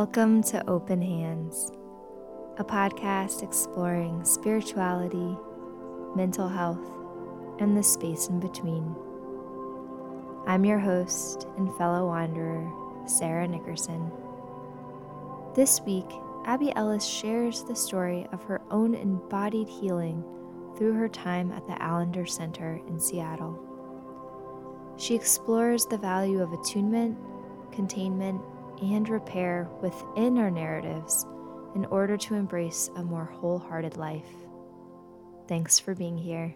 Welcome to Open Hands, a podcast exploring spirituality, mental health, and the space in between. I'm your host and fellow wanderer, Sarah Nickerson. This week, Abby Ellis shares the story of her own embodied healing through her time at the Allender Center in Seattle. She explores the value of attunement, containment, and repair within our narratives in order to embrace a more wholehearted life. Thanks for being here.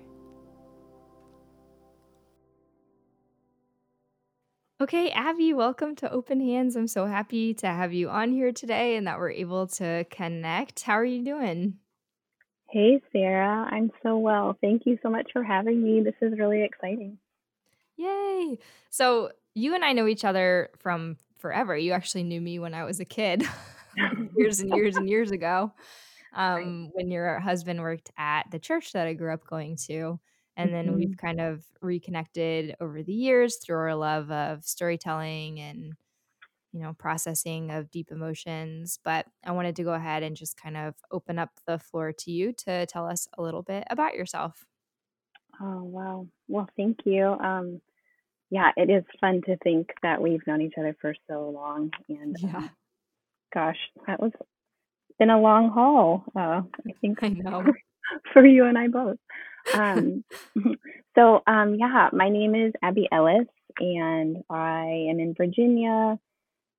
Okay, Abby, welcome to Open Hands. I'm so happy to have you on here today and that we're able to connect. How are you doing? Hey, Sarah. I'm so well. Thank you so much for having me. This is really exciting. Yay. So, you and I know each other from forever. You actually knew me when I was a kid, years and years and years ago, um, right. when your husband worked at the church that I grew up going to. And then mm-hmm. we've kind of reconnected over the years through our love of storytelling and, you know, processing of deep emotions. But I wanted to go ahead and just kind of open up the floor to you to tell us a little bit about yourself. Oh, wow. Well, thank you. Um, yeah, it is fun to think that we've known each other for so long. And yeah. Um, gosh, that was been a long haul. Uh, I think I know for you and I both. Um, so, um, yeah, my name is Abby Ellis, and I am in Virginia,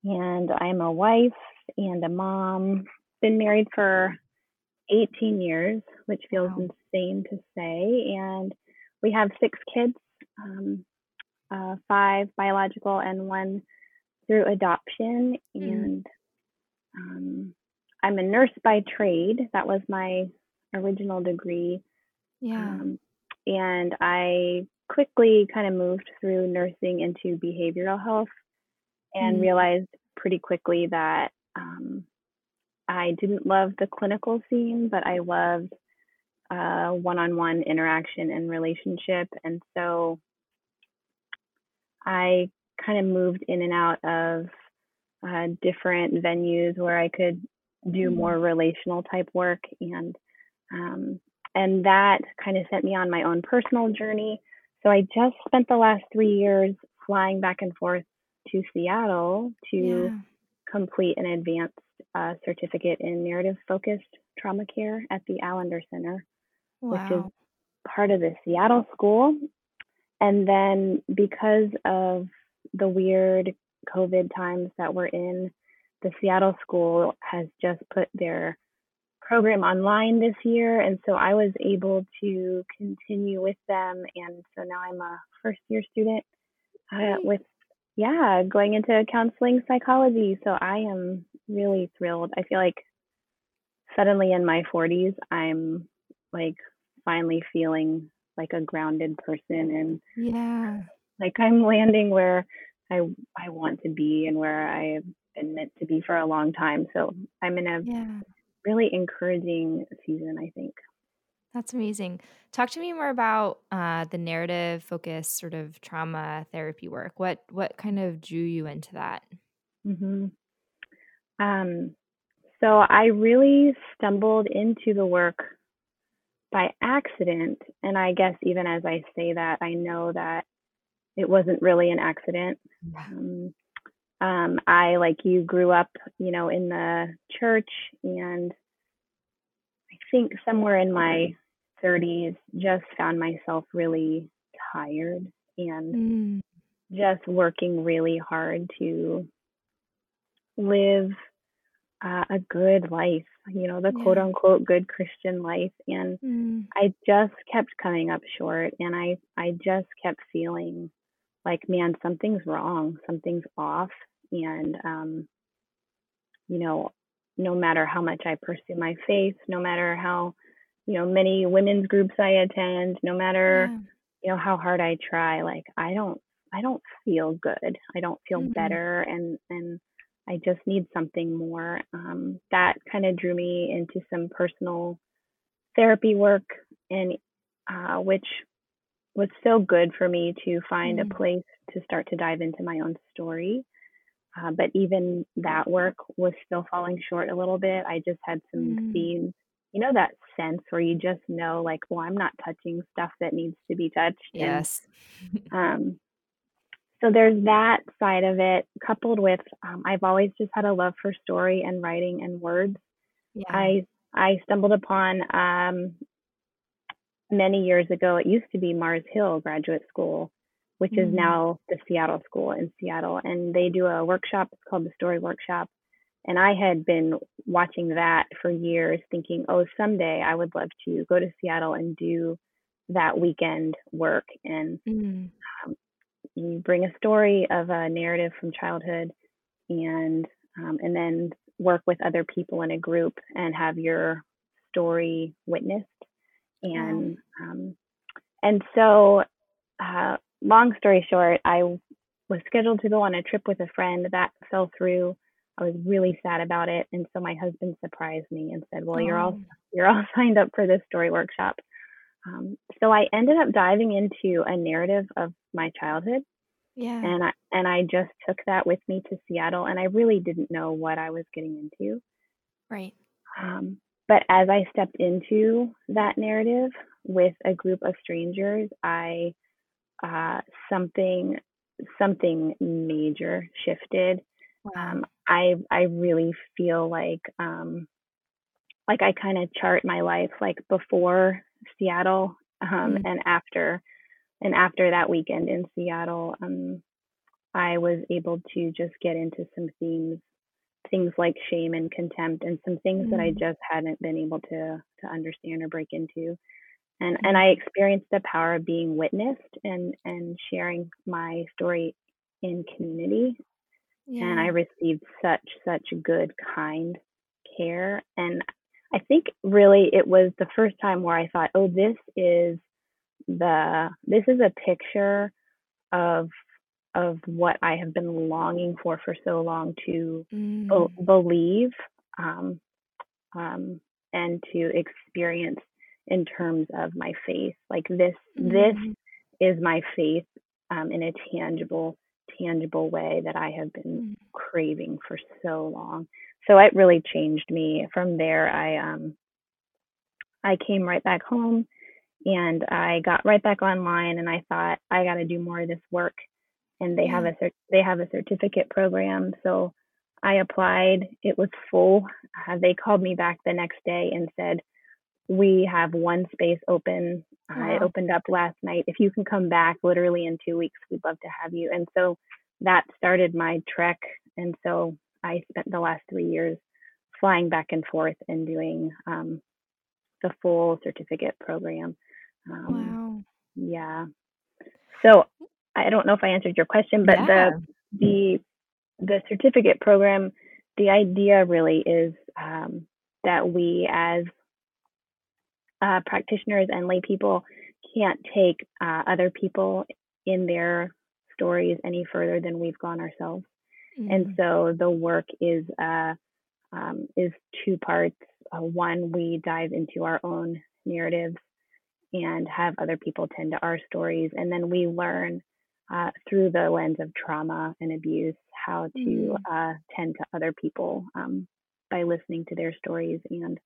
and I'm a wife and a mom. Been married for 18 years, which feels wow. insane to say, and we have six kids. Um, uh, five biological and one through adoption. Mm. And um, I'm a nurse by trade. That was my original degree. Yeah. Um, and I quickly kind of moved through nursing into behavioral health and mm. realized pretty quickly that um, I didn't love the clinical scene, but I loved one on one interaction and relationship. And so I kind of moved in and out of uh, different venues where I could do mm-hmm. more relational type work and um, and that kind of sent me on my own personal journey. So I just spent the last three years flying back and forth to Seattle to yeah. complete an advanced uh, certificate in narrative focused trauma care at the Allender Center, wow. which is part of the Seattle School and then because of the weird COVID times that we're in, the Seattle school has just put their program online this year. And so I was able to continue with them. And so now I'm a first year student uh, with, yeah, going into counseling psychology. So I am really thrilled. I feel like suddenly in my 40s, I'm like finally feeling like a grounded person and yeah. like i'm landing where i i want to be and where i've been meant to be for a long time. So i'm in a yeah. really encouraging season i think. That's amazing. Talk to me more about uh, the narrative focused sort of trauma therapy work. What what kind of drew you into that? Mm-hmm. um so i really stumbled into the work by accident. And I guess even as I say that, I know that it wasn't really an accident. Um, um, I, like you, grew up, you know, in the church, and I think somewhere in my 30s, just found myself really tired and mm. just working really hard to live uh, a good life, you know, the yeah. quote unquote good Christian life. And mm. I just kept coming up short and I, I just kept feeling like, man, something's wrong, something's off. And, um, you know, no matter how much I pursue my faith, no matter how, you know, many women's groups I attend, no matter, yeah. you know, how hard I try, like, I don't, I don't feel good. I don't feel mm-hmm. better. And, and, I just need something more. Um, that kind of drew me into some personal therapy work, and uh, which was so good for me to find mm. a place to start to dive into my own story. uh, but even that work was still falling short a little bit. I just had some Mm. themes, you know, that sense where you just know, like, well, I'm not touching stuff that needs to be touched. And Yes. um, so there's that side of it, coupled with um, I've always just had a love for story and writing and words. Yeah. I I stumbled upon um, many years ago. It used to be Mars Hill Graduate School, which is Mm. now the Seattle School in Seattle, and they do a workshop. It's called the Story Workshop, and I had been watching that for years, thinking, oh, someday I would love to go to Seattle and do that weekend work. And Mm. You bring a story of a narrative from childhood, and um, and then work with other people in a group and have your story witnessed. And um, and so uh, long story short i was scheduled to go on a trip with a friend that fell through. I was really sad about it. And so my husband surprised me and said well you're all Oh. you're all signed up for this story workshop um, so i ended up diving into a narrative of my childhood Yeah. and i and i just took that with me to seattle and i really didn't know what i was getting into Right. um, but as I stepped into that narrative with a group of strangers, I uh, something something major shifted. Wow. Um, I I really feel like um, like I kind of chart my life like before Seattle um, Mm. and after and after that weekend in Seattle. Um, I was able to just get into some themes things like shame and contempt and some things that I Mm. just hadn't been able to to understand or break into. And Mm. and I experienced the power of being witnessed and and sharing my story in community. And I received such such good kind care and I think really it was the first time where I thought, "Oh, this is the this is a picture of of what I have been longing for for so long to be- Mm. believe um, um, and to experience in terms of my faith. Like this, this Mm. is my faith um, in a tangible, tangible way that I have been Mm. craving for so long. So it really changed me. From there, I um, I came right back home and I got right back online and I thought I got to do more of this work. And they have a they have a certificate program, so I applied. It was full. Uh, they called me back the next day and said, "We have one space open. Uh, it opened up last night. If you can come back, literally in two weeks, we'd love to have you." And so that started my trek. And so I spent the last three years flying back and forth and doing um, the full certificate program. Um, Wow. yeah. So I don't know if I answered your question, but Yeah. the the the certificate program, the idea really is um, that we as uh, practitioners and lay people can't take uh, other people in their stories any further than we've gone ourselves. And Mm. so the work is uh, um, is two parts. Uh, one, we dive into our own narratives and have other people tend to our stories, and then we learn uh, through the lens of trauma and abuse how to Mm. uh, tend to other people um, by listening to their stories and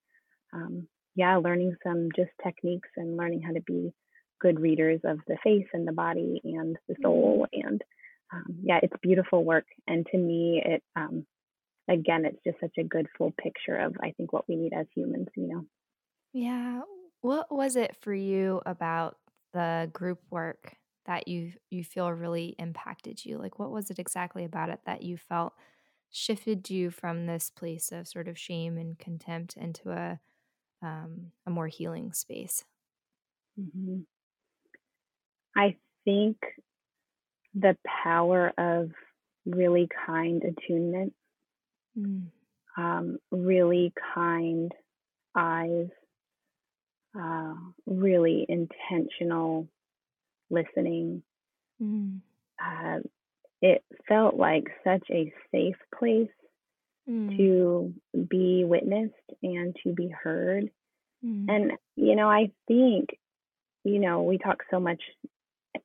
um, yeah, learning some just techniques and learning how to be good readers of the face and the body and the soul and um, yeah, it's beautiful work. And to me, it um, again, it's just such a good full picture of I think what we need as humans. You know. Yeah. What was it for you about the group work that you you feel really impacted you? Like what was it exactly about it that you felt shifted you from this place of sort of shame and contempt into a um, a more healing space? hmm I think the power of really kind attunement, Mm. um, really kind eyes, uh, really intentional listening. Mm. Uh, it felt like such a safe place Mm. to be witnessed and to be heard. Mm. And, you know, I think, you know, we talk so much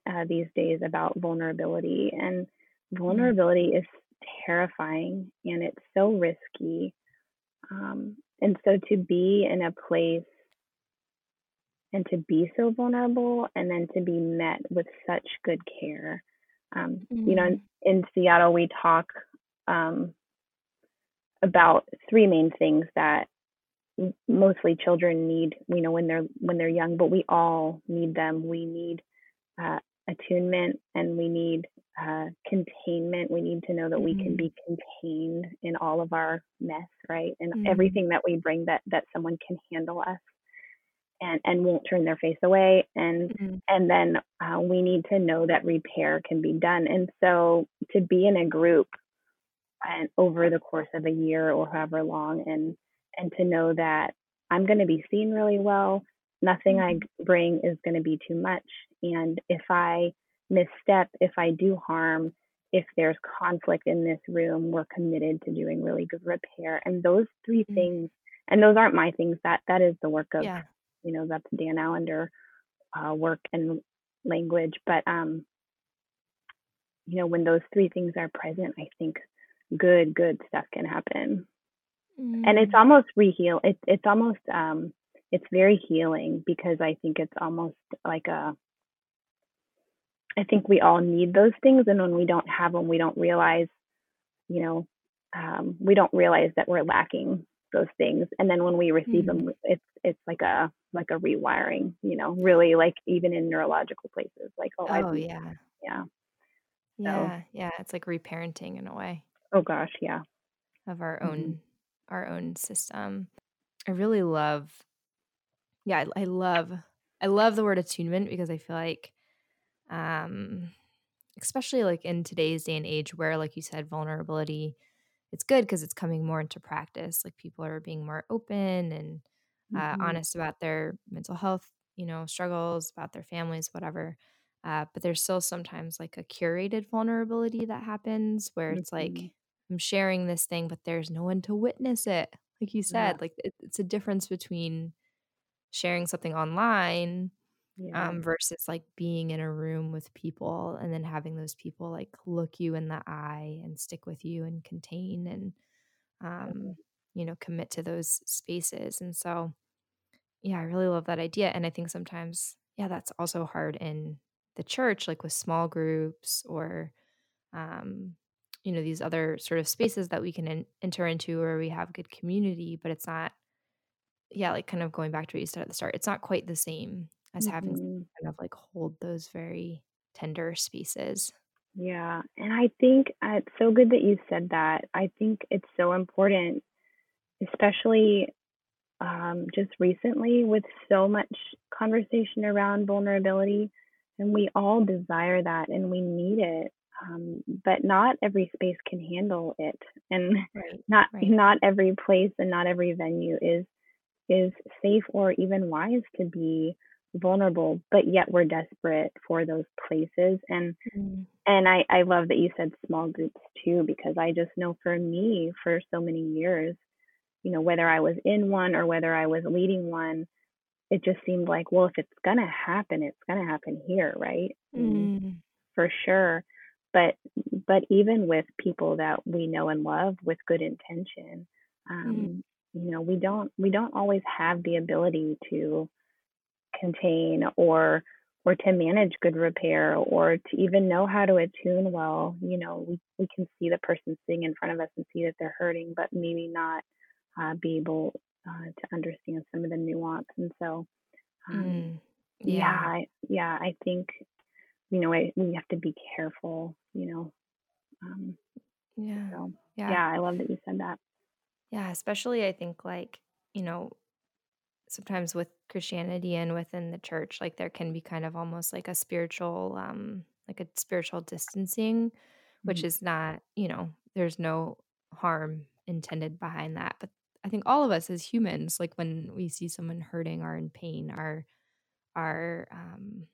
uh, these days about vulnerability, and Mm. vulnerability is terrifying and it's so risky. Um, and so to be in a place and to be so vulnerable and then to be met with such good care. Um, mm-hmm. You know, in, mm-hmm. in, Seattle, we talk um, about three main things that mostly children need. We know when they're when they're young, but we all need them. We need uh, attunement and we need uh, containment. We need to know that mm-hmm. we can mm-hmm. be contained in all of our mess, right? And mm-hmm. everything that we bring that that someone can handle us and and won't turn their face away. And mm-hmm. and then uh, we need to know that repair can be done. And so to be in a group and over the course of a year or however long, and and to know that I'm going to be seen really well. Nothing I mm-hmm. bring is going to be too much. And if I misstep, if I do harm, if there's conflict in this room, we're committed to doing really good repair. And those 3 mm-hmm. things, and those aren't my things. That that is the work of, yeah. you know, that's Dan Allender uh, work and language. But um, you know, when those three things are present, I think good good stuff can happen. Mm. And it's mm. almost reheal. It's it's almost um, it's very healing because I think it's almost like a I think we all need those things, and when we don't have them, we don't realize, you know, um, we don't realize that we're lacking those things. And then when we receive mm-hmm. them, it's it's like a like a rewiring, you know, really like even in neurological places, like oh, oh yeah, yeah, yeah, so, yeah. It's like reparenting in a way. Oh gosh, yeah, of our own mm-hmm. our own system. I really love, yeah, I, I love I love the word attunement because I feel like um especially like in today's day and age where like you said vulnerability it's good because it's coming more into practice like people are being more open and uh, mm-hmm. honest about their mental health you know struggles about their families whatever uh, but there's still sometimes like a curated vulnerability that happens where it's mm-hmm. like i'm sharing this thing but there's no one to witness it like you said yeah. like it, it's a difference between sharing something online yeah. um, versus like being in a room with people and then having those people like look you in the eye and stick with you and contain and um, you know commit to those spaces and so yeah i really love that idea and i think sometimes yeah that's also hard in the church like with small groups or um, you know these other sort of spaces that we can in- enter into where we have good community but it's not yeah like kind of going back to what you said at the start it's not quite the same as having mm-hmm. kind of like hold those very tender spaces. Yeah. And I think uh, it's so good that you said that. I think it's so important, especially um, just recently with so much conversation around vulnerability. And we all desire that and we need it. Um, but not every space can handle it. And right, not right. not every place and not every venue is is safe or even wise to be vulnerable but yet we're desperate for those places and mm-hmm. and I, I love that you said small groups too because i just know for me for so many years you know whether i was in one or whether i was leading one it just seemed like well if it's gonna happen it's gonna happen here right mm-hmm. for sure but but even with people that we know and love with good intention um, mm-hmm. you know we don't we don't always have the ability to contain or or to manage good repair or to even know how to attune well you know we, we can see the person sitting in front of us and see that they're hurting but maybe not uh, be able uh, to understand some of the nuance. And so um, mm, yeah yeah. I, yeah I think you know I, we have to be careful you know um, yeah. so, yeah. yeah I love that you said that. Yeah especially I think like you know sometimes with Christianity and within the church, like there can be kind of almost like a spiritual, um, like a spiritual distancing, which mm-hmm. is not, you know, there's no harm intended behind that. But I think all of us as humans, like when we see someone hurting or in pain, our our um,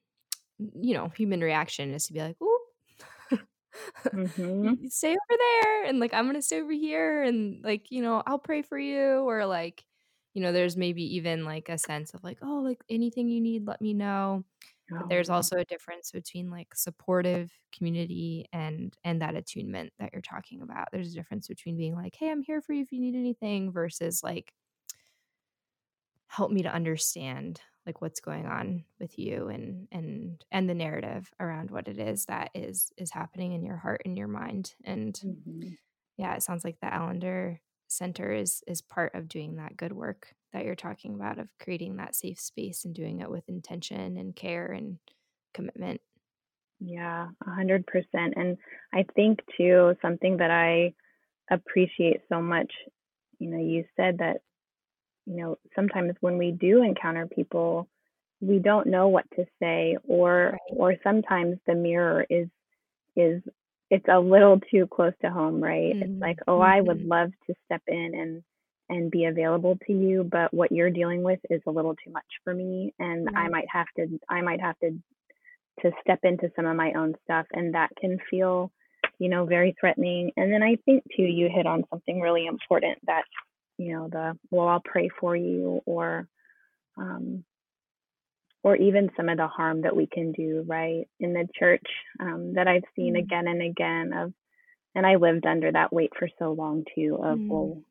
you know, human reaction is to be like, "Ooh, mm-hmm. stay over there," and like I'm gonna stay over here, and like you know, I'll pray for you, or like you know, there's maybe even like a sense of like, oh, like anything you need, let me know. but there's oh. also a difference between like supportive community and and that attunement that you're talking about there's a difference between being like hey i'm here for you if you need anything versus like help me to understand like what's going on with you and and and the narrative around what it is that is is happening in your heart and your mind and mm-hmm. yeah it sounds like the allender center is is part of doing that good work that you're talking about of creating that safe space and doing it with intention and care and commitment yeah a hundred percent and i think too something that i appreciate so much you know you said that you know sometimes when we do encounter people we don't know what to say or right. or sometimes the mirror is is it's a little too close to home, right? Mm-hmm. It's like, oh, mm-hmm. I would mm-hmm. love to step in and and be available to you, but what you're dealing with is a little too much for me, and mm-hmm. I might have to I might have to to step into some of my own stuff, and that can feel, you know, very threatening. And then I think too, you hit on something really important that, you know, the well, I'll pray for you, or um, or even some of the harm that we can do right in the church um, that i've seen mm. again and again of and i lived under that weight for so long too of mm. well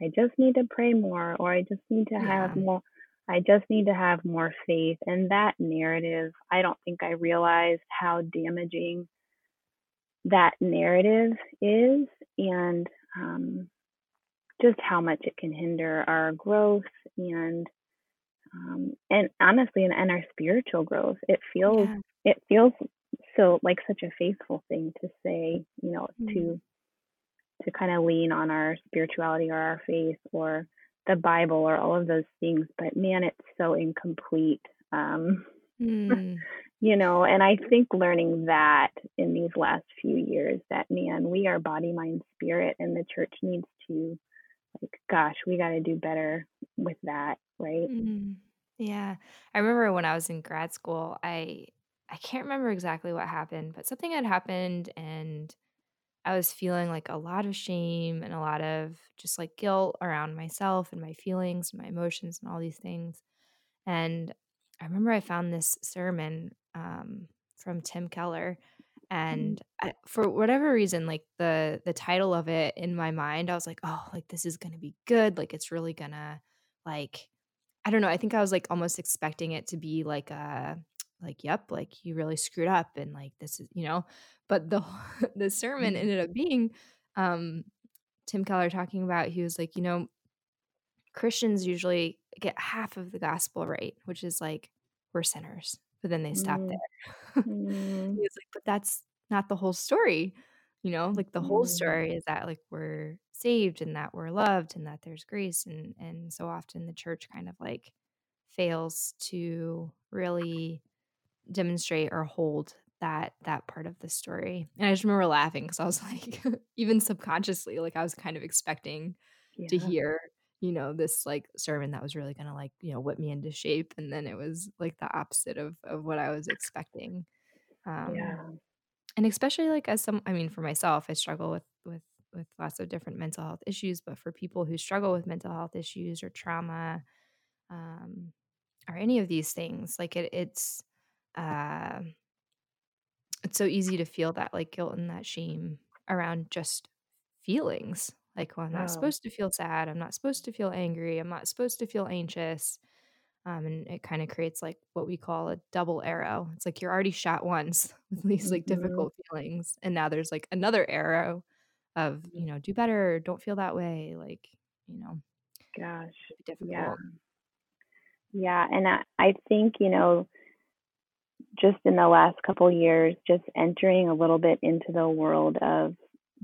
i just need to pray more or i just need to yeah. have more i just need to have more faith and that narrative i don't think i realized how damaging that narrative is and um, just how much it can hinder our growth and um, and honestly and, and our spiritual growth it feels yeah. it feels so like such a faithful thing to say you know mm-hmm. to to kind of lean on our spirituality or our faith or the bible or all of those things but man it's so incomplete um mm. you know and i think learning that in these last few years that man we are body mind spirit and the church needs to like gosh we got to do better with that right mm Yeah. I remember when I was in grad school, I I can't remember exactly what happened, but something had happened and I was feeling like a lot of shame and a lot of just like guilt around myself and my feelings and my emotions and all these things. And I remember I found this sermon um, from Tim Keller, Mm. and I, for whatever reason like the the title of it in my mind i was like oh like this is gonna be good like it's really gonna like i don't know i think i was like almost expecting it to be like a like yep like you really screwed up and like this is you know but the the sermon mm. ended up being um tim keller talking about he was like you know christians usually get half of the gospel right which is like we're sinners but then they stop mm. there. mm. He was like, but that's not the whole story. You know, like the whole mm. story is that like we're saved and that we're loved and that there's grace and and so often the church kind of like fails to really demonstrate or hold that that part of the story. And I just remember laughing because I was like, even subconsciously, like I was kind of expecting yeah. to hear you know, this like sermon that was really gonna like, you know, whip me into shape. And then it was like the opposite of of what I was expecting. Um yeah. and especially like as some I mean, for myself, I struggle with with with lots of different mental health issues, but for people who struggle with mental health issues or trauma, um, or any of these things, like it it's uh it's so easy to feel that like guilt and that shame around just feelings like, well, I'm not supposed to feel sad. I'm not supposed to feel angry. I'm not supposed to feel anxious. Um, and it kind of creates like what we call a double arrow. It's like you're already shot once with these like mm-hmm. difficult feelings, and now there's like another arrow of you know do better, don't feel that way, like you know, gosh, difficult. Yeah, yeah, and I, I think you know, just in the last couple years, just entering a little bit into the world of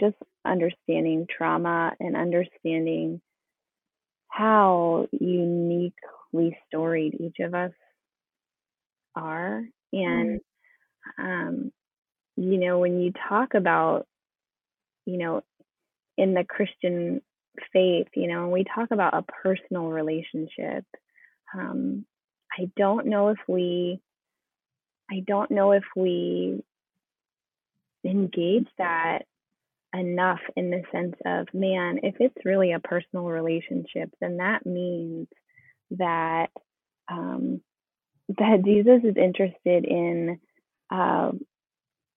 just understanding trauma and understanding how uniquely storied each of us are. And, mm-hmm. um, you know, when you talk about, you know, in the Christian faith, you know, we talk about a personal relationship, um, I don't know if we, I don't know if we engage that enough in the sense of, man, if it's really a personal relationship, then that means that um, that Jesus is interested in uh,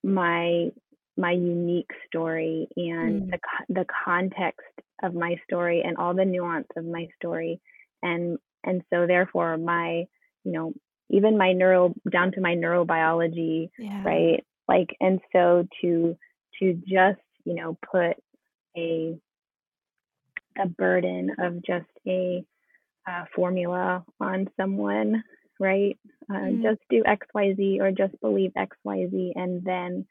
my my unique story and mm. the the context of my story and all the nuance of my story and and so therefore my you know even my neuro down to my neurobiology yeah. right like and so to to just you know put a a burden of just a uh, formula on someone right uh, mm. just do xyz or just believe xyz and then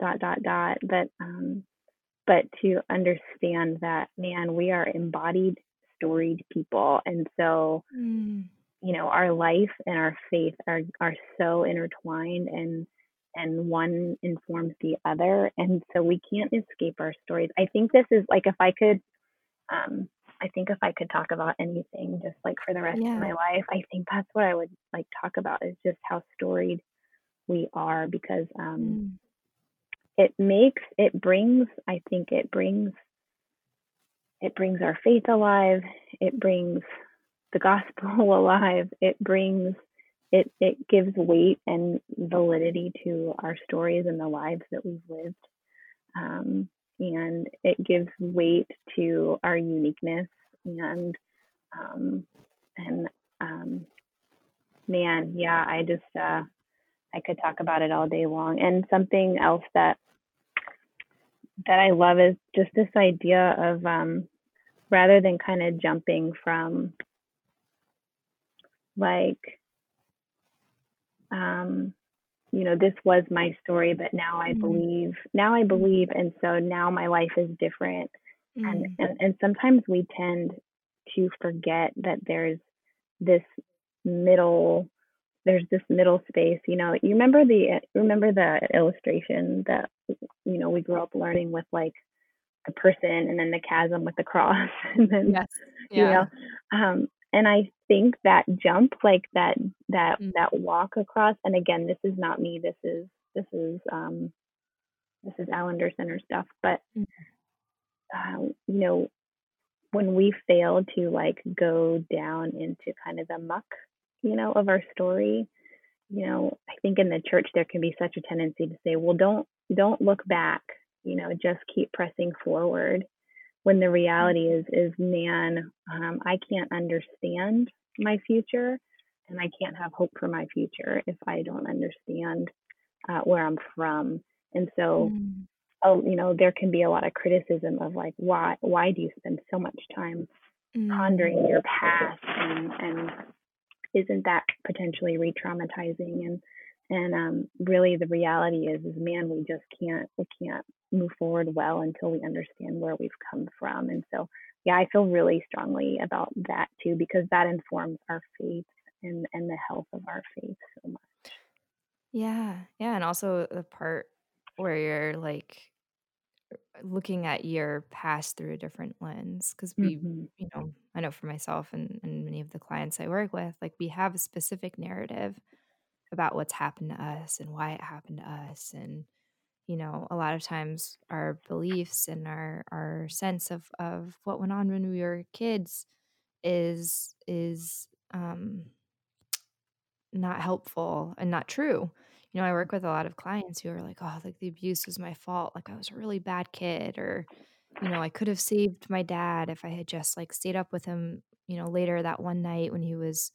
dot dot dot. But um but to understand that man we are embodied storied people. And so mm. you know our life and our faith are are so intertwined and and one informs the other. And so we can't escape our stories. I think this is like if i could um i think if i could talk about anything just like for the rest yeah. of my life i think that's what i would like talk about is just how storied we are because um mm it makes it brings i think it brings it brings our faith alive it brings the gospel alive it brings it it gives weight and validity to our stories and the lives that we've lived. Um, and it gives weight to our uniqueness and um, and um, man yeah i just uh, i could talk about it all day long. And something else that that I love is just this idea of um, rather than kind of jumping from like, um, you know, this was my story, but now I mm-hmm. believe, now I believe, and so now my life is different. Mm-hmm. And, and and sometimes we tend to forget that there's this middle there's this middle space you know you remember the remember the illustration that you know we grew up learning with like the person and then the chasm with the cross and then yes. yeah. you know um and i think that jump like that that mm. that walk across and again this is not me this is this is um this is Allender Center stuff but mm. uh, you know when we fail to like go down into kind of the muck you know, of our story, you know, I think in the church there can be such a tendency to say, well, don't don't look back, you know, just keep pressing forward. When the reality is, is man, um, I can't understand my future, and I can't have hope for my future if I don't understand uh, where I'm from. And so, mm. oh, you know, there can be a lot of criticism of like, why why do you spend so much time pondering your past and and isn't that potentially re-traumatizing? And and um, really the reality is is man we just can't we can't move forward well until we understand where we've come from. And so yeah i feel really strongly about that too because that informs our faith and and the health of our faith so much. Yeah yeah and also the part where you're like looking at your past through a different lens because we mm-hmm. you know i know for myself and, and many of the clients i work with like we have a specific narrative about what's happened to us and why it happened to us and you know a lot of times our beliefs and our our sense of of what went on when we were kids is is um not helpful and not true you know, I work with a lot of clients who are like, "Oh, like the abuse was my fault. Like I was a really bad kid or you know, I could have saved my dad if I had just like stayed up with him, you know, later that one night when he was,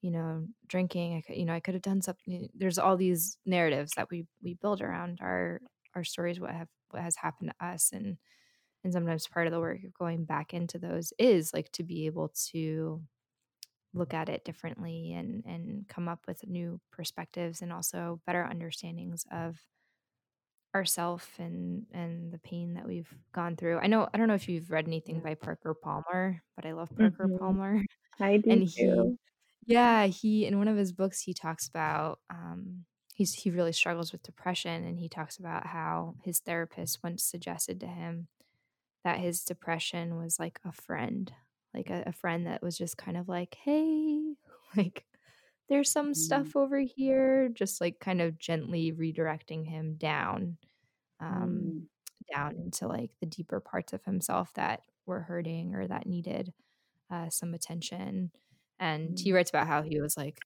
you know, drinking. I could, you know, I could have done something. There's all these narratives that we we build around our our stories what have what has happened to us and and sometimes part of the work of going back into those is like to be able to look at it differently and and come up with new perspectives and also better understandings of ourself and and the pain that we've gone through. I know I don't know if you've read anything by Parker Palmer, but I love Parker mm-hmm. Palmer. I do and too. He, yeah, he in one of his books he talks about um he's he really struggles with depression and he talks about how his therapist once suggested to him that his depression was like a friend like a, a friend that was just kind of like, hey, like there's some mm. stuff over here, just like kind of gently redirecting him down, um, mm. down into like the deeper parts of himself that were hurting or that needed uh, some attention. And he mm. writes about how he was like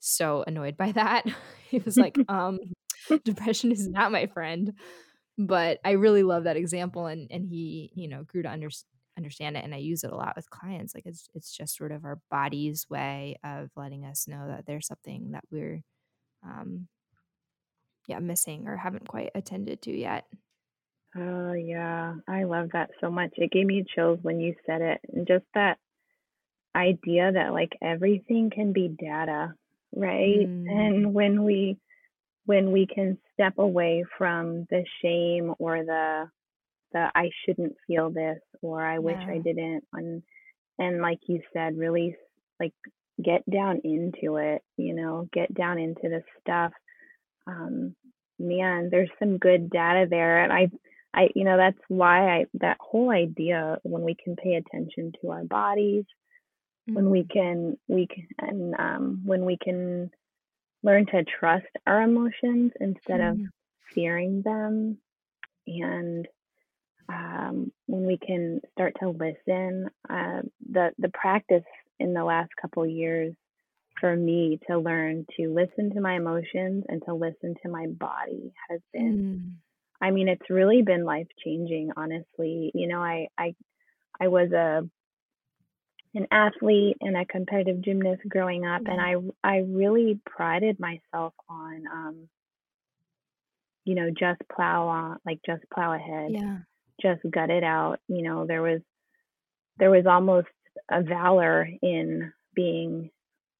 so annoyed by that. he was like, um, depression is not my friend. But I really love that example and and he, you know, grew to understand understand it and I use it a lot with clients like it's it's just sort of our body's way of letting us know that there's something that we're um yeah missing or haven't quite attended to yet. Oh yeah, I love that so much. It gave me chills when you said it and just that idea that like everything can be data, right? Mm. And when we when we can step away from the shame or the the I shouldn't feel this or I wish I didn't and and like you said really like get down into it, you know, get down into the stuff. Um man, there's some good data there and I I you know that's why I that whole idea when we can pay attention to our bodies mm-hmm. when we mm-hmm. can we can um, when we can learn to trust our emotions instead mm-hmm. of fearing them and um, when we can start to listen uh, the the practice in the last couple years for me to learn to listen to my emotions and to listen to my body has been mm. I mean it's really been life changing honestly. You know I I I was a an athlete and a competitive gymnast growing up and I I really prided myself on um you know just plow on like just plow ahead. Yeah just gut it out you know there was there was almost a valor in being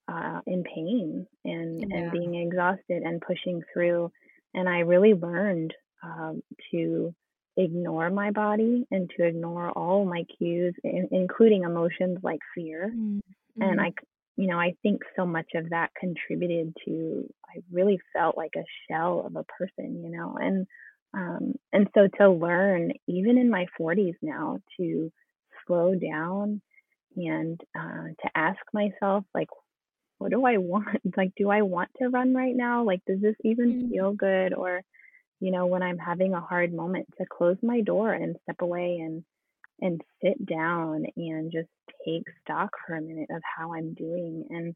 uh in pain and yeah. and being exhausted and pushing through and I really learned um to ignore my body and to ignore all my cues, in, including emotions like fear. Mm-hmm. And I, you know, I think so much of that contributed to, I really felt like a shell of a person, you know, and, um, and so to learn, even in my 40s now, to slow down and uh, to ask myself, like, what do I want? Like, do I want to run right now? Like, does this even mm-hmm. feel good? Or, you know, when I'm having a hard moment to close my door and step away and and sit down and just take stock for a minute of how I'm doing and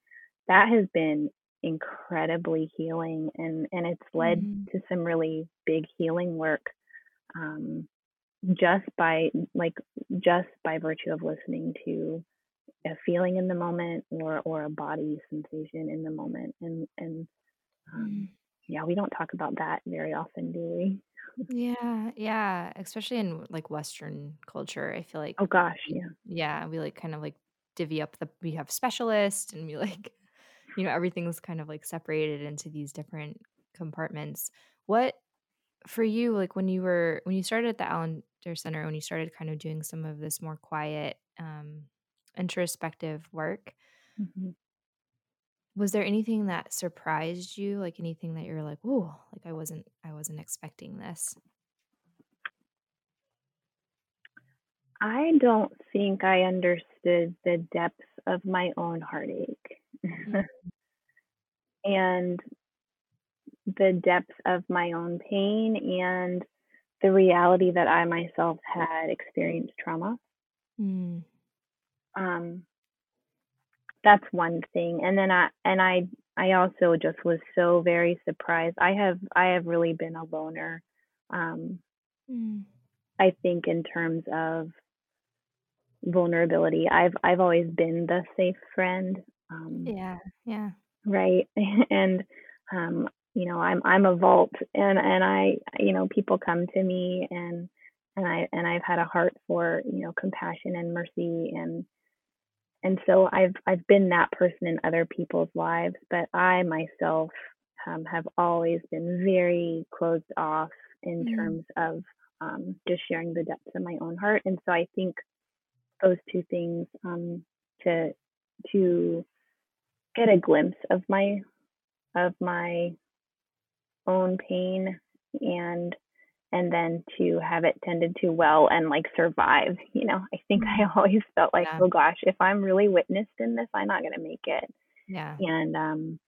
that has been incredibly healing and and it's led mm-hmm. to some really big healing work um just by like just by virtue of listening to a feeling in the moment or or a body sensation in the moment and and um, mm yeah, we don't talk about that very often, do we? Yeah, yeah, especially in like Western culture. I feel like Oh gosh, yeah. yeah, we like kind of like divvy up the we have specialists and we like you know everything's kind of like separated into these different compartments. What for you like when you were when you started at the Allender Center when you started kind of doing some of this more quiet um introspective work, hmm was there anything that surprised you? Like anything that you're like, "Ooh, like I wasn't I wasn't expecting this." I don't think I understood the depth of my own heartache. and the depth of my own pain and the reality that I myself had experienced trauma. Mm. Um, that's one thing and then i and i i also just was so very surprised i have i have really been a loner um mm. i think in terms of vulnerability i've i've always been the safe friend um yeah yeah right and um you know i'm i'm a vault and and i you know people come to me and and i and i've had a heart for you know compassion and mercy and and so I've I've been that person in other people's lives, but I myself um, have always been very closed off in mm. terms of um, just sharing the depths of my own heart. And so I think those two things um, to to get a glimpse of my of my own pain and and then to have it tended to well and like survive you know i think i mm-hmm. always felt like yeah. oh gosh if i'm really witnessed in this i'm not going to make it yeah and um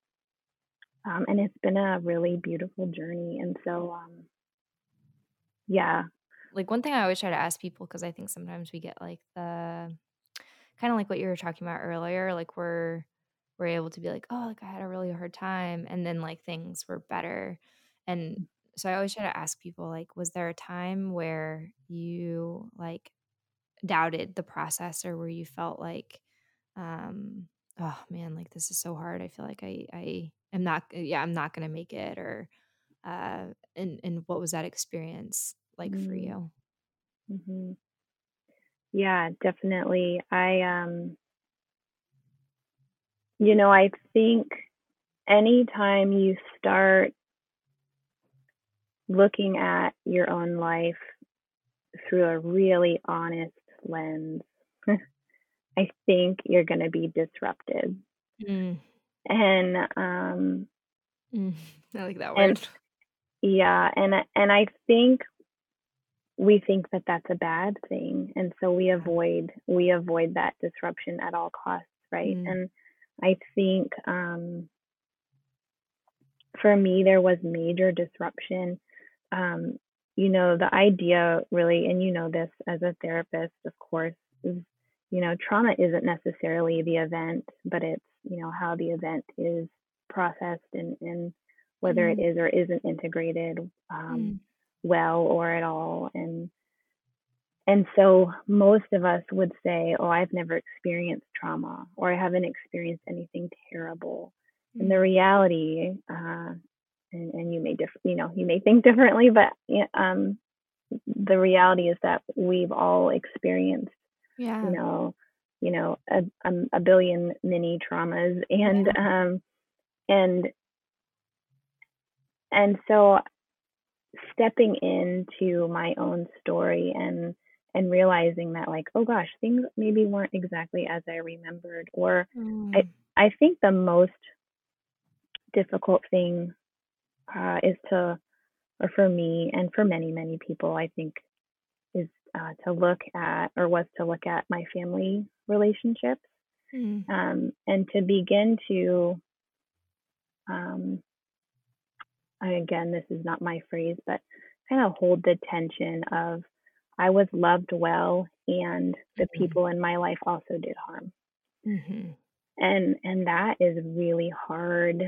um and it's been a really beautiful journey and so um yeah like one thing i always try to ask people because i think sometimes we get like the kind of like what you were talking about earlier like we're were able to be like, oh, like I had a really hard time. And then like things were better. And so I always try to ask people, like, was there a time where you like doubted the process or where you felt like, um, oh man, like this is so hard. I feel like I, I am not, yeah, I'm not going to make it or, uh, and, and what was that experience like for Mm, you? mhm. Yeah, definitely. I um you know, I think anytime you start looking at your own life through a really honest lens, I think you're going to be disrupted. Mm, And um mm, I like that and word. yeah, and I- and I think we think that that's a bad thing, and so we avoid we avoid that disruption at all costs, right? Mm, And I think um for me there was major disruption. Um, you know, the idea really, and you know this as a therapist, of course, is, you know, trauma isn't necessarily the event, but it's, you know, how the event is processed and, and whether it mm, is or isn't integrated um, mm, well or at all. And and so most of us would say, oh, I've never experienced trauma or I haven't experienced anything terrible. And the mm. reality, uh, and, and you may diff- you know you may think differently but um the reality is that we've all experienced you know you know a, um, a billion mini traumas and Yeah. um and and so stepping into my own story and and realizing that like oh gosh things maybe weren't exactly as i remembered or i Mm, i think the most difficult thing uh, is to or for me and for many many people i think is uh, to look at or was to look at my family relationships mm, um, and to begin to um, again this is not my phrase but kind of hold the tension of i was loved well and the mm, people in my life also did harm mhm. and and that is really hard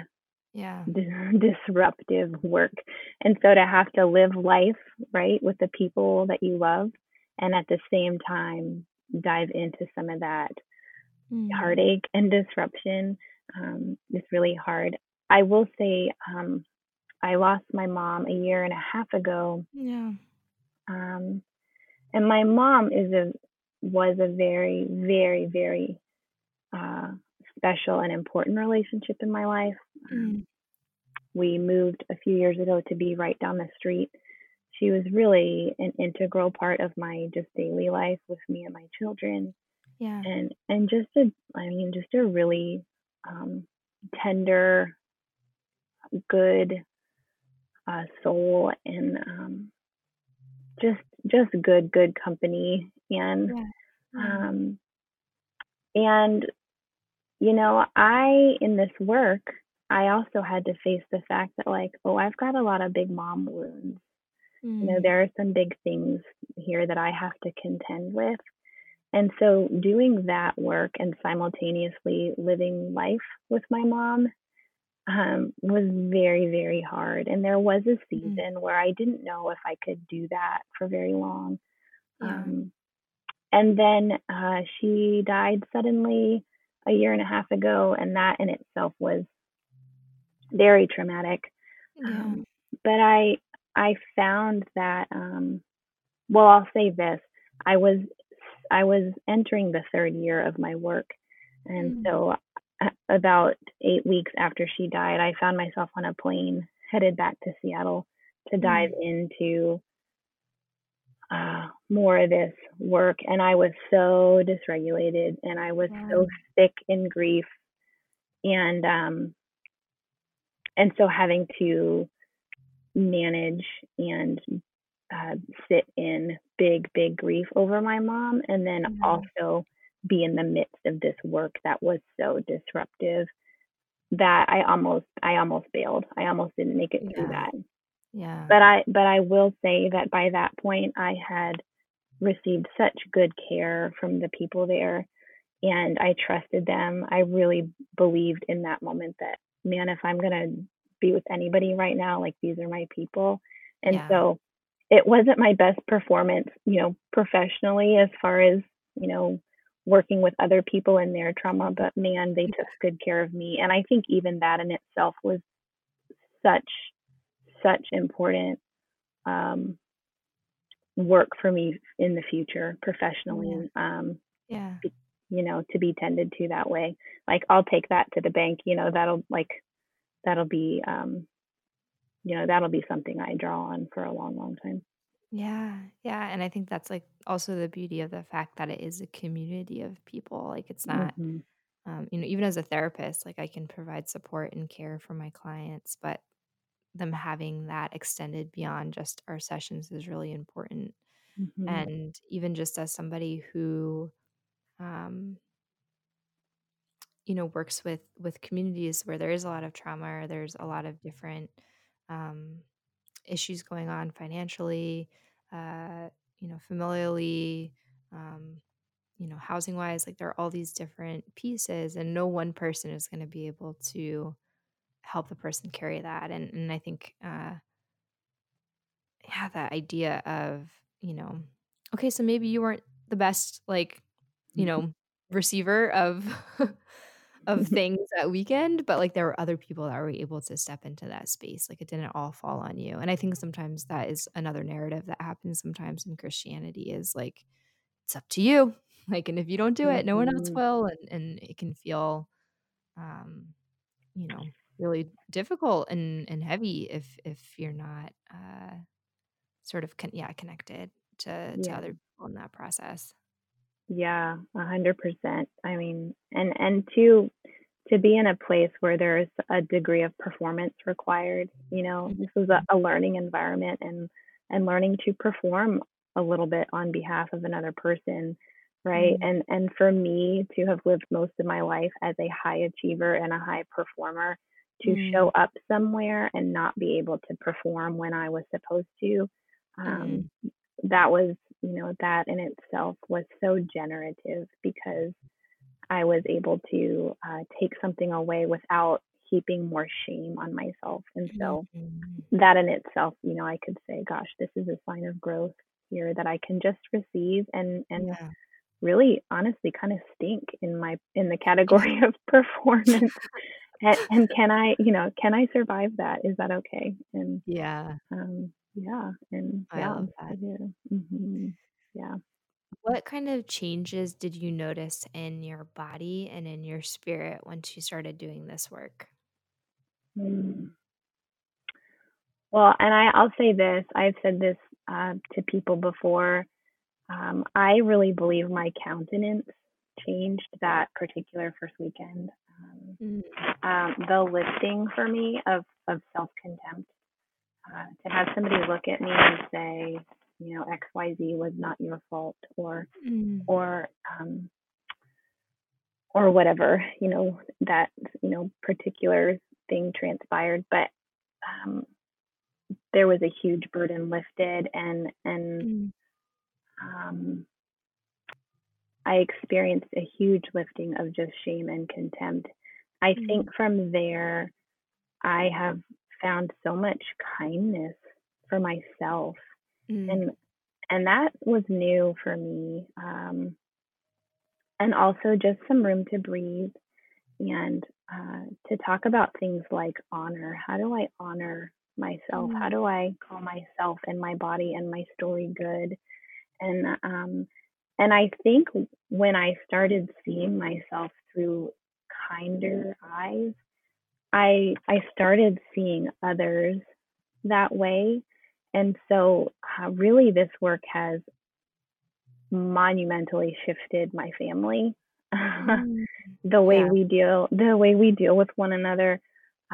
Yeah. disruptive work. And so to have to live life, right, with the people that you love and at the same time dive into some of that Mm, heartache and disruption um, is really hard. I will say um, I lost my mom a year and a half ago. yeah. Um, and my mom is a was a very, very, very uh, special and important relationship in my life. Um, Mm, we moved a few years ago to be right down the street. She was really an integral part of my just daily life with me and my children, yeah. and and just a, I mean, just a really um, tender, good uh, soul, and um, just just good good company, and Yeah. Um, and you know, I in this work, I also had to face the fact that like, oh, I've got a lot of big mom wounds you know, Mm, there are some big things here that I have to contend with. And so doing that work and simultaneously living life with my mom um, was very, very hard. And there was a mm, season where I didn't know if I could do that for very long. yeah. Um, and then uh, she died suddenly a year and a half ago, and that in itself was very traumatic. Yeah. Um, but I I found that um, well, I'll say this: I was I was entering the third year of my work, and Mm, so uh, about eight weeks after she died, I found myself on a plane headed back to Seattle to dive mm, into uh, more of this work, and I was so dysregulated, and I was yeah. so sick in grief, and um, and so having to manage and uh, sit in big, big grief over my mom, and then Yeah. also be in the midst of this work that was so disruptive that I almost, I almost bailed. I almost didn't make it through Yeah. that. Yeah. But I, but I will say that by that point, I had received such good care from the people there, and I trusted them. I really believed in that moment that, man, if I'm going to be with anybody right now, like these are my people. And Yeah. so it wasn't my best performance, you know, professionally as far as, you know, working with other people in their trauma, but man, they took good care of me. And I think even that in itself was such, such important um, work for me in the future professionally. Um, Yeah. you know, to be tended to that way. Like I'll take that to the bank, you know, that'll like that'll be um, you know, that'll be something I draw on for a long, long time. Yeah. Yeah. And I think that's like also the beauty of the fact that it is a community of people. Like it's not, hmm um, you know, even as a therapist, like I can provide support and care for my clients, but them having that extended beyond just our sessions is really important. hmm And even just as somebody who, um, you know, works with with communities where there is a lot of trauma or there's a lot of different um, issues going on financially, uh, you know, familially, um, you know, housing wise, like there are all these different pieces, and no one person is going to be able to help the person carry that. And and I think, uh, yeah, that idea of you know, okay, so maybe you weren't the best, like you know, receiver of of things that weekend, but like there were other people that were able to step into that space. Like it didn't all fall on you. And I think sometimes that is another narrative that happens sometimes in Christianity is like it's up to you. Like and if you don't do it, no one else hmm will and and it can feel um you know really difficult and and heavy if if you're not uh sort of con- yeah connected to to other people in that process. Yeah, a hundred percent. I mean, and and to to be in a place where there's a degree of performance required, you know, this is a, a learning environment and and learning to perform a little bit on behalf of another person, right? Mm, And and for me to have lived most of my life as a high achiever and a high performer, to show mm, up somewhere and not be able to perform when I was supposed to, um, that was, you know, that in itself was so generative because I was able to uh, take something away without heaping more shame on myself. And so mm. that in itself, you know, I could say, gosh, this is a sign of growth here that I can just receive and and Yeah. really honestly kind of stink in my in the category of performance. And, and can I, you know, can I survive that? Is that okay? And Yeah, um, yeah, and I yeah, love I that. do. hmm Yeah. What kind of changes did you notice in your body and in your spirit once you started doing this work? Mm. Well, and I, I'll say this. I've said this uh, to people before. Um, I really believe my countenance changed that particular first weekend. Um, Mm, um, the lifting for me of, of self contempt, uh, to have somebody look at me and say, you know, X Y Z was not your fault, or mm, or um, or whatever, you know, that you know particular thing transpired, but um, there was a huge burden lifted, and and mm, um, I experienced a huge lifting of just shame and contempt. I think mm, from there, I have found so much kindness for myself, mm, and and that was new for me. Um, and also just some room to breathe and uh, to talk about things like honor. How do I honor myself? How mm, do I call myself and my body and my story good? And um, and I think when I started seeing myself through kinder eyes, I I started seeing others that way. And so, uh, really, this work has monumentally shifted my family. mm. the way Yeah. we deal the way we deal with one another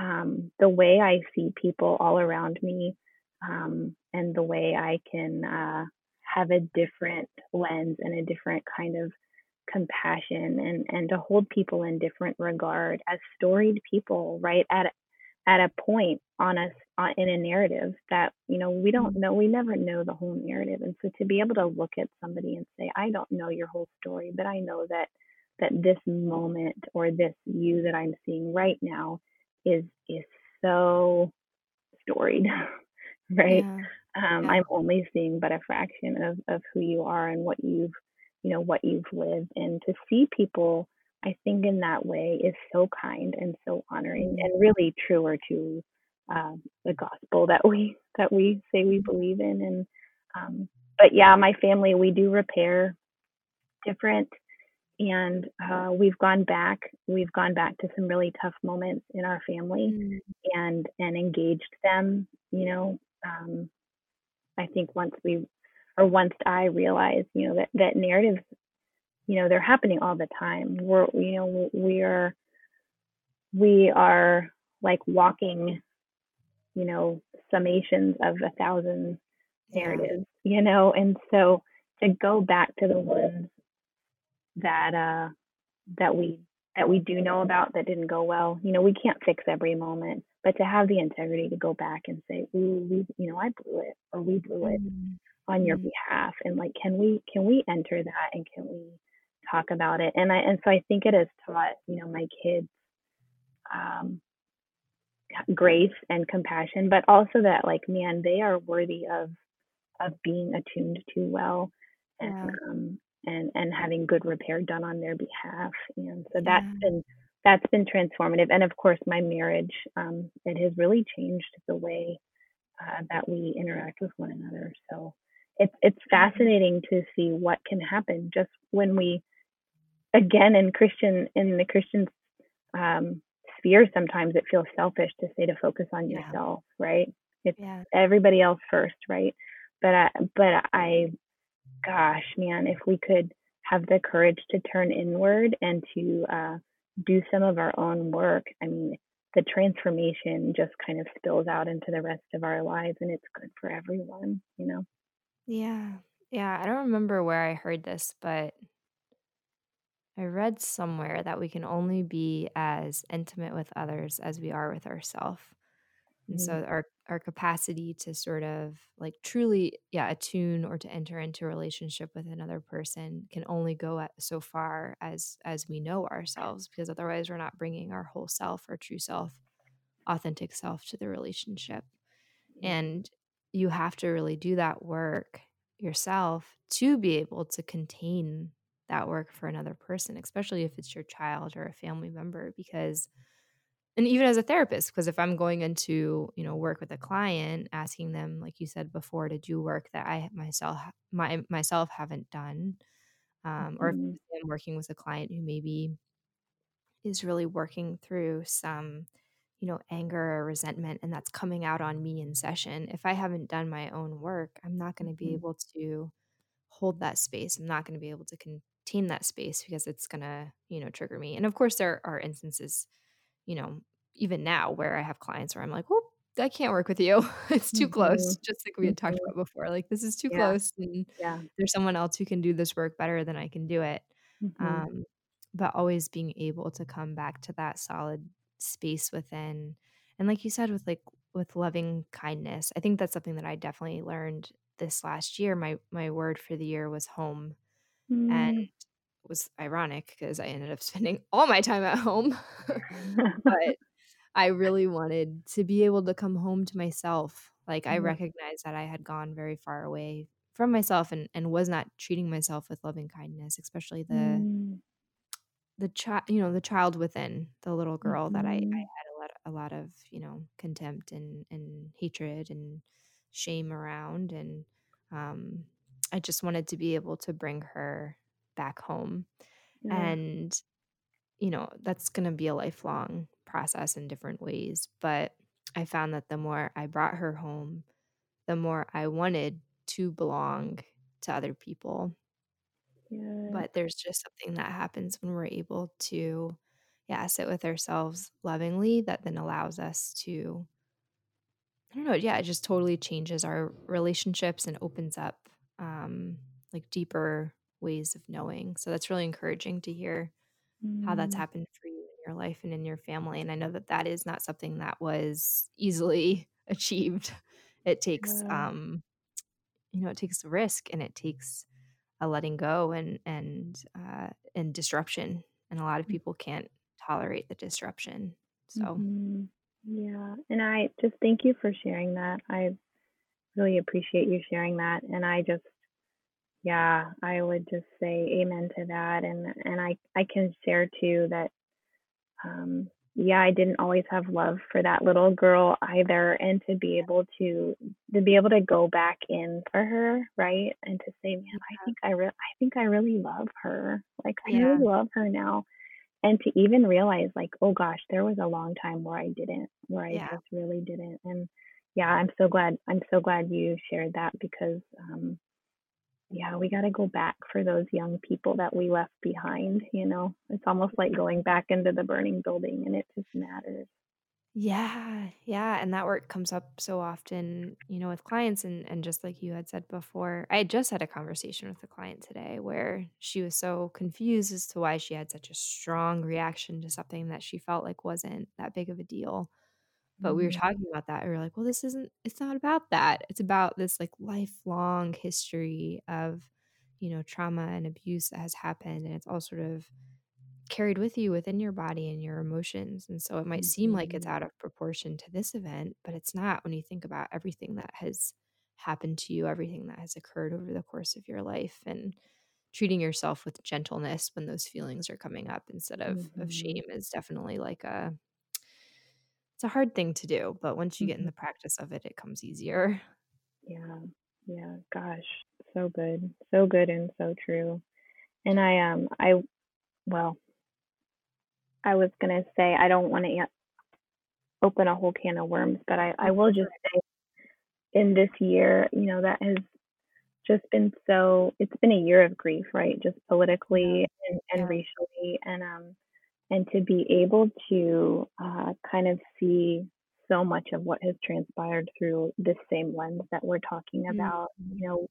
um, the way i see people all around me um, and the way i can uh, have a different lens and a different kind of compassion and and to hold people in different regard as storied people right at at a point on us on, in a narrative that you know we don't Mm, know we never know the whole narrative and so to be able to look at somebody and say i don't know your whole story but i know that that this moment or this you that I'm seeing right now is is so storied, right? Yeah. Um, Yeah. I'm only seeing but a fraction of of who you are and what you've you know what you've lived, and to see people, I think in that way is so kind and so honoring Mm. and really truer to um, the gospel that we that we say we believe in. And um, but yeah, my family we do repair different and uh, we've gone back we've gone back to some really tough moments in our family Mm. and and engaged them you know um, i think once we or once i realized you know that that narratives you know they're happening all the time we're you know we are we are like walking you know summations of a thousand Yeah. narratives you know and so to go back to the ones that uh that we that we do know about that didn't go well. You know, we can't fix every moment, but to have the integrity to go back and say, "Ooh, we, you know, I blew it, or we blew it Mm. On your Mm. behalf," and like, can we can we enter that and can we talk about it? And I and so I think it has taught you know my kids um, grace and compassion, but also that like, man, they are worthy of of being attuned to well and Yeah. um, and and having good repair done on their behalf. And so that's Yeah. been that's been transformative. And of course, my marriage um, it has really changed the way uh, that we interact with one another. So it's it's fascinating to see what can happen just when we again in Christian in the Christian um, sphere. Sometimes it feels selfish to say to focus on Yeah. yourself, right? It's Yeah. everybody else first, right? But I, but I, gosh, man, if we could have the courage to turn inward and to uh, do some of our own work, I mean, the transformation just kind of spills out into the rest of our lives, and it's good for everyone, you know. Yeah. Yeah. I don't remember where I heard this, but I read somewhere that we can only be as intimate with others as we are with ourselves. And so our our capacity to sort of like truly, yeah, attune or to enter into a relationship with another person can only go at so far as as we know ourselves because otherwise we're not bringing our whole self, our true self, authentic self to the relationship. And you have to really do that work yourself to be able to contain that work for another person, especially if it's your child or a family member because and even as a therapist because if i'm going into you know work with a client asking them like you said before to do work that i myself my myself haven't done um, or if Mhm, i'm working with a client who maybe is really working through some you know anger or resentment and that's coming out on me in session if i haven't done my own work i'm not going to be mhm, able to hold that space i'm not going to be able to contain that space because it's going to you know trigger me and of course there are instances you know, even now where I have clients where I'm like, "Well, I can't work with you. It's too close." mhm, Just like we had talked mhm. about before, like, "This is too Yeah, close, and yeah. there's someone else who can do this work better than I can do it." Mhm, Um, but always being able to come back to that solid space within and like you said, with, like with loving kindness, I think that's something that I definitely learned this last year. My my word for the year was home, and mm. it was ironic because I ended up spending all my time at home. But I really wanted to be able to come home to myself. Like, I recognized that I had gone very far away from myself and and was not treating myself with loving kindness, especially the Mm, the child, you know, the child within, the little girl that I I mhm. had a lot a lot of, you know, contempt and and hatred and shame around, and, um, I just wanted to be able to bring her back home, Yeah, and you know, that's gonna be a lifelong process in different ways, but I found that the more I brought her home, the more I wanted to belong to other people. But there's just something that happens when we're able to, yeah, sit with ourselves lovingly that then allows us to, I don't know, yeah, it just totally changes our relationships and opens up um, like deeper ways of knowing. So that's really encouraging to hear how that's Mm, happened for you in your life and in your family, and I know that that is not something that was easily achieved. It takes, yeah. um, you know, it takes risk and it takes, a letting go and and uh, and disruption, and a lot of Mm. people can't tolerate the disruption. So hmm Yeah. And I just thank you for sharing that. I really appreciate you sharing that. And I just, yeah, I would just say amen to that. And and I I can share too that um, yeah, I didn't always have love for that little girl either. And to be able to to be able to go back in for her, right? And to say, man, I think I re- I think I really love her. Like I yeah, really love her now. And to even realize like, oh gosh, there was a long time where I didn't, where I yeah, just really didn't. And yeah, I'm so glad I'm so glad you shared that because um yeah, we got to go back for those young people that we left behind, you know. It's almost like going back into the burning building and it just matters. yeah, yeah. And that work comes up so often, you know, with clients. And and just like you had said before, I had just had a conversation with a client today where she was so confused as to why she had such a strong reaction to something that she felt like wasn't that big of a deal But we were Mm, talking about that, and we were like, "Well, this isn't it's not about that. It's about this, like, lifelong history of, you know, trauma and abuse that has happened, and it's all sort of carried with you within your body and your emotions, and so it might seem like it's mhm, out of proportion to this event, but it's not when you think about everything that has happened to you, everything that has occurred over the course of your life, and treating yourself with gentleness when those feelings are coming up instead of of mhm, shame is definitely like a it's a hard thing to do, but once you get in mhm. the practice of it, it comes easier. Yeah. Yeah, gosh, so good. So good and so true. And I um I well, I was going to say I don't want to open a whole can of worms, but I I will just say in this year, you know, that has just been so it's been a year of grief, right? Just politically and, and yeah. racially and um and to be able to uh, kind of see so much of what has transpired through this same lens that we're talking Mhm. about, you know,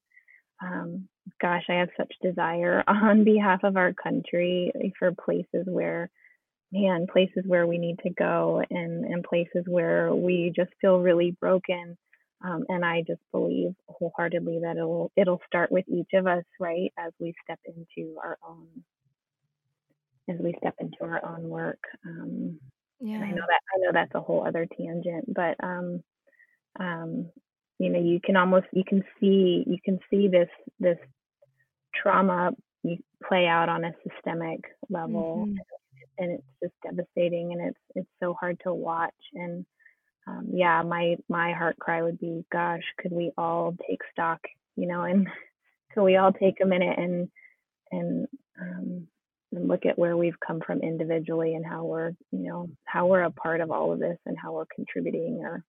um, gosh, I have such desire on behalf of our country for places where, man, places where we need to go and, and places where we just feel really broken. Um, and I just believe wholeheartedly that it'll it'll start with each of us, right, as we step into our own as we step into our own work. Um, and I know that I know that's a whole other tangent, but um, um, you know, you can almost you can see you can see this this trauma play out on a systemic level, Mhm. and it's just devastating, and it's it's so hard to watch. And um, yeah, my my heart cry would be, gosh, could we all take stock, you know, and could we all take a minute and and um, and look at where we've come from individually and how we're you know how we're a part of all of this and how we're contributing or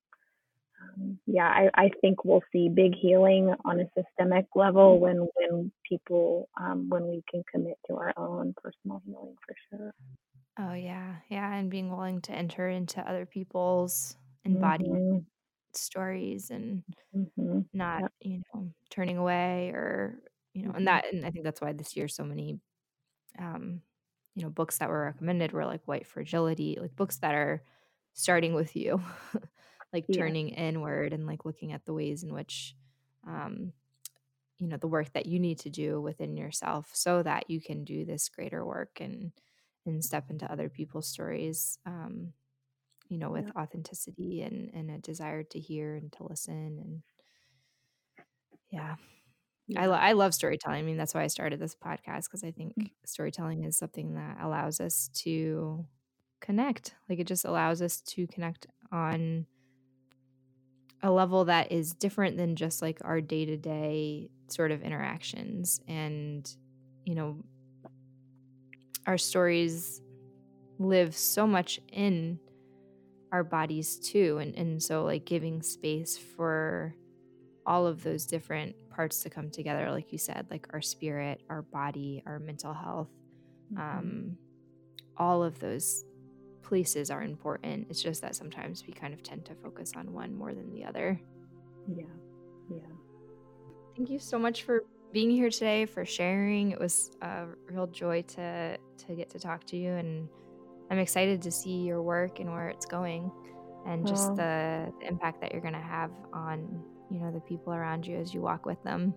um, yeah I, I think we'll see big healing on a systemic level when when people um, when we can commit to our own personal healing for sure. Oh, yeah. Yeah, and being willing to enter into other people's embodied mhm stories and mhm not, you know, turning away or, you know, and mhm that and I think that's why this year so many um, you know, books that were recommended were like White Fragility, like books that are starting with you, like yes turning inward and like looking at the ways in which, um, you know, the work that you need to do within yourself so that you can do this greater work and and step into other people's stories, um, you know, with yep authenticity and and a desire to hear and to listen and yeah. I lo I love storytelling. I mean, that's why I started this podcast because I mm, think storytelling is something that allows us to connect. Like, it just allows us to connect on a level that is different than just, like, our day-to-day sort of interactions, and, you know, our stories live so much in our bodies too, and and so, like, giving space for all of those different parts to come together, like you said, like our spirit, our body, our mental health, mhm um, all of those places are important. It's just that sometimes we kind of tend to focus on one more than the other. yeah yeah Thank you so much for being here today, for sharing. It was a real joy to to get to talk to you, and I'm excited to see your work and where it's going, and just the, the impact that you're going to have on you know the people around you as you walk with them.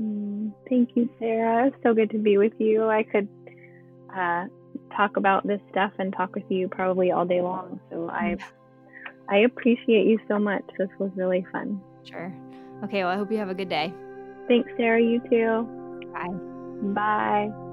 Mm, thank you, Sarah. It's so good to be with you. I could uh, talk about this stuff and talk with you probably all day long. So I, I appreciate you so much. This was really fun. Sure. Okay. Well, I hope you have a good day. Thanks, Sarah. You too. Bye. Bye.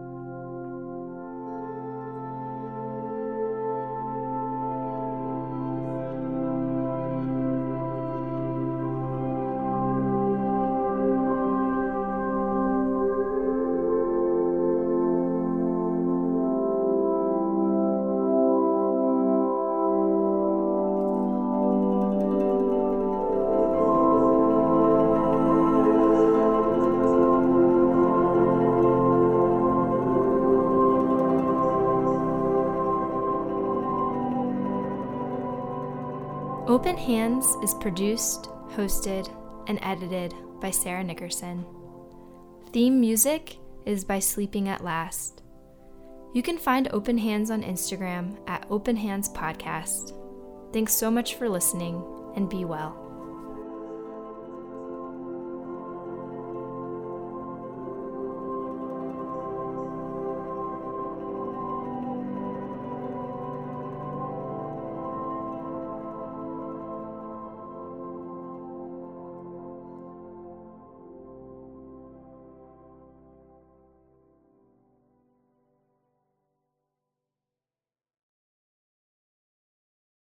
Is produced, hosted, and edited by Sarah Nickerson. Theme music is by Sleeping at Last. You can find Open Hands on Instagram at Open Hands Podcast. Thanks so much for listening and be well.